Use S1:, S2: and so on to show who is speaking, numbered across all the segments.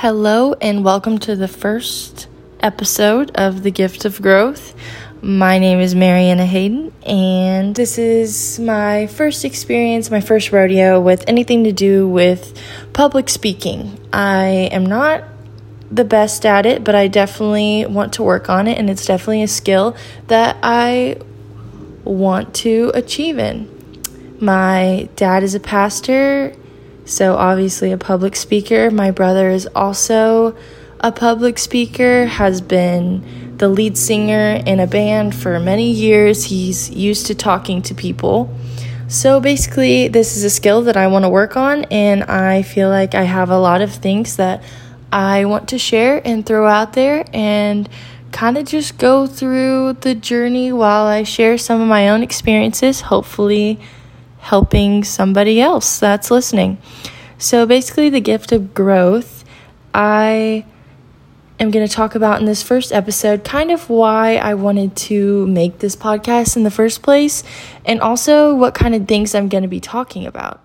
S1: Hello, and welcome to the first episode of The Gift of Growth. My name is Mariana Hayden, and this is my first experience, my first rodeo with anything to do with public speaking. I am not the best at it, but I definitely want to work on it, and it's definitely a skill that I want to achieve in. My dad is a pastor so, obviously, a public speaker. My brother is also a public speaker, has been the lead singer in a band for many years. He's used to talking to people. So, basically, this is a skill that I want to work on, and I feel like I have a lot of things that I want to share and throw out there and kind of just go through the journey while I share some of my own experiences, hopefully helping somebody else that's listening. So, basically, the gift of growth, I am going to talk about in this first episode kind of why I wanted to make this podcast in the first place and also what kind of things I'm going to be talking about.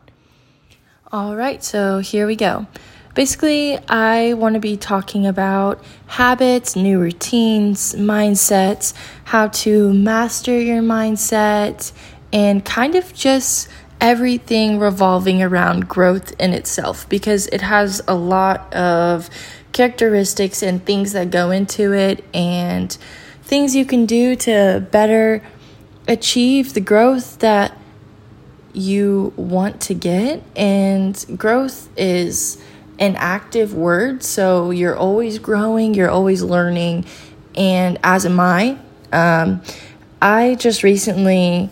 S1: All right, so here we go. Basically, I want to be talking about habits, new routines, mindsets, how to master your mindset, and kind of just everything revolving around growth in itself because it has a lot of characteristics and things that go into it and things you can do to better achieve the growth that you want to get. And growth is an active word, so you're always growing, you're always learning, and as am I. Um, I just recently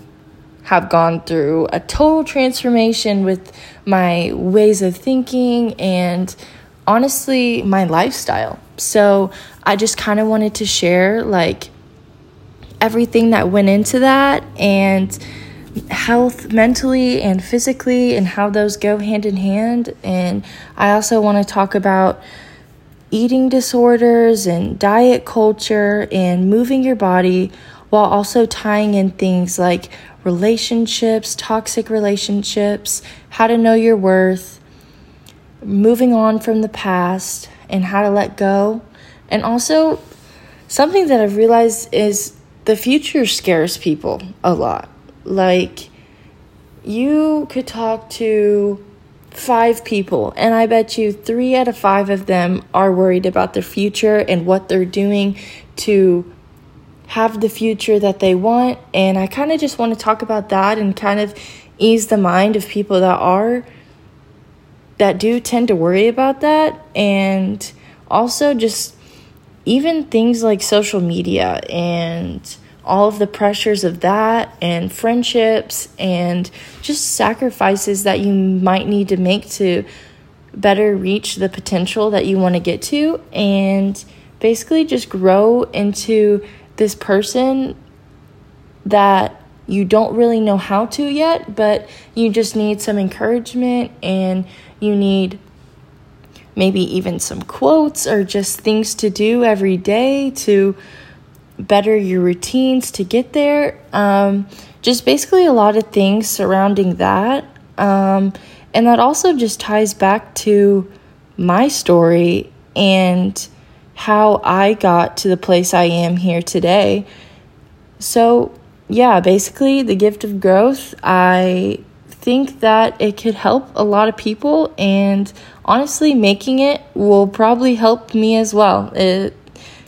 S1: have gone through a total transformation with my ways of thinking and honestly my lifestyle. So I just kind of wanted to share like everything that went into that and health mentally and physically and how those go hand in hand. And I also want to talk about eating disorders and diet culture and moving your body while also tying in things like relationships, toxic relationships, how to know your worth, moving on from the past, and how to let go. And also, something that I've realized is the future scares people a lot. Like, you could talk to five people, and I bet you three out of five of them are worried about the future and what they're doing to have the future that they want. And I kind of just want to talk about that and kind of ease the mind of people that are, that do tend to worry about that. And also just even things like social media and all of the pressures of that and friendships and just sacrifices that you might need to make to better reach the potential that you want to get to and basically just grow into this person that you don't really know how to yet, but you just need some encouragement and you need maybe even some quotes or just things to do every day to better your routines to get there. Um, just basically a lot of things surrounding that. Um, and that also just ties back to my story and how I got to the place I am here today. So, yeah, basically, the gift of growth, I think that it could help a lot of people, and honestly, making it will probably help me as well. It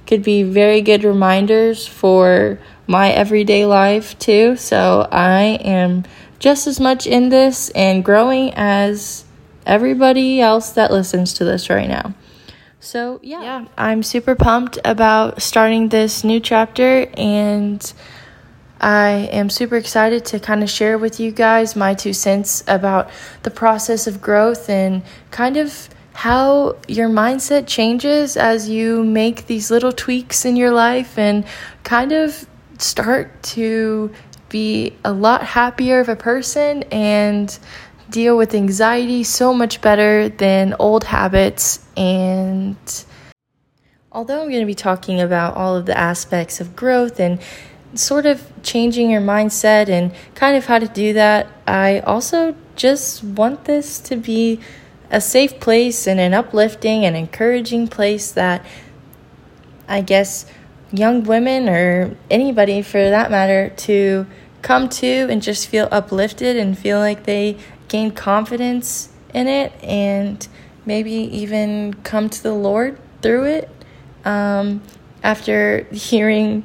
S1: could be very good reminders for my everyday life, too. So, I am just as much in this and growing as everybody else that listens to this right now. So, yeah. yeah, I'm super pumped about starting this new chapter and I am super excited to kind of share with you guys my two cents about the process of growth and kind of how your mindset changes as you make these little tweaks in your life and kind of start to be a lot happier of a person and deal with anxiety so much better than old habits. And although I'm going to be talking about all of the aspects of growth and sort of changing your mindset and kind of how to do that, I also just want this to be a safe place and an uplifting and encouraging place that I guess young women or anybody for that matter to come to and just feel uplifted and feel like they confidence in it and maybe even come to the Lord through it. Um, after hearing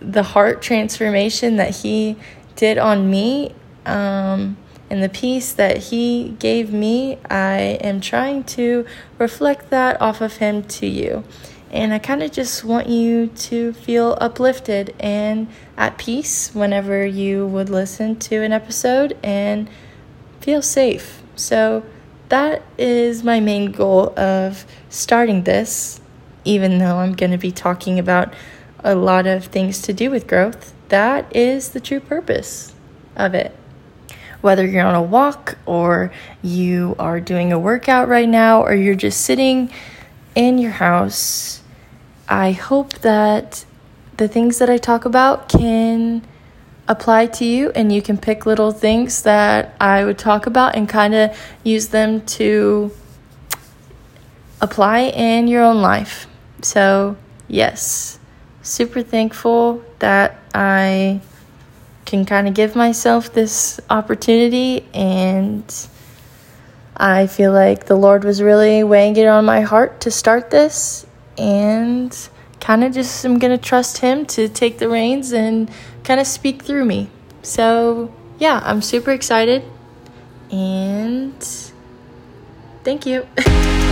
S1: the heart transformation that He did on me um, and the peace that He gave me, I am trying to reflect that off of Him to you. And I kind of just want you to feel uplifted and at peace whenever you would listen to an episode and feel safe. So, that is my main goal of starting this, even though I'm going to be talking about a lot of things to do with growth. That is the true purpose of it. Whether you're on a walk or you are doing a workout right now or you're just sitting in your house, I hope that the things that I talk about can apply to you and you can pick little things that I would talk about and kind of use them to apply in your own life. So, yes, super thankful that I can kind of give myself this opportunity and I feel like the Lord was really weighing it on my heart to start this and kind of just am going to trust Him to take the reins and kind of speak through me. So, yeah, I'm super excited and thank you.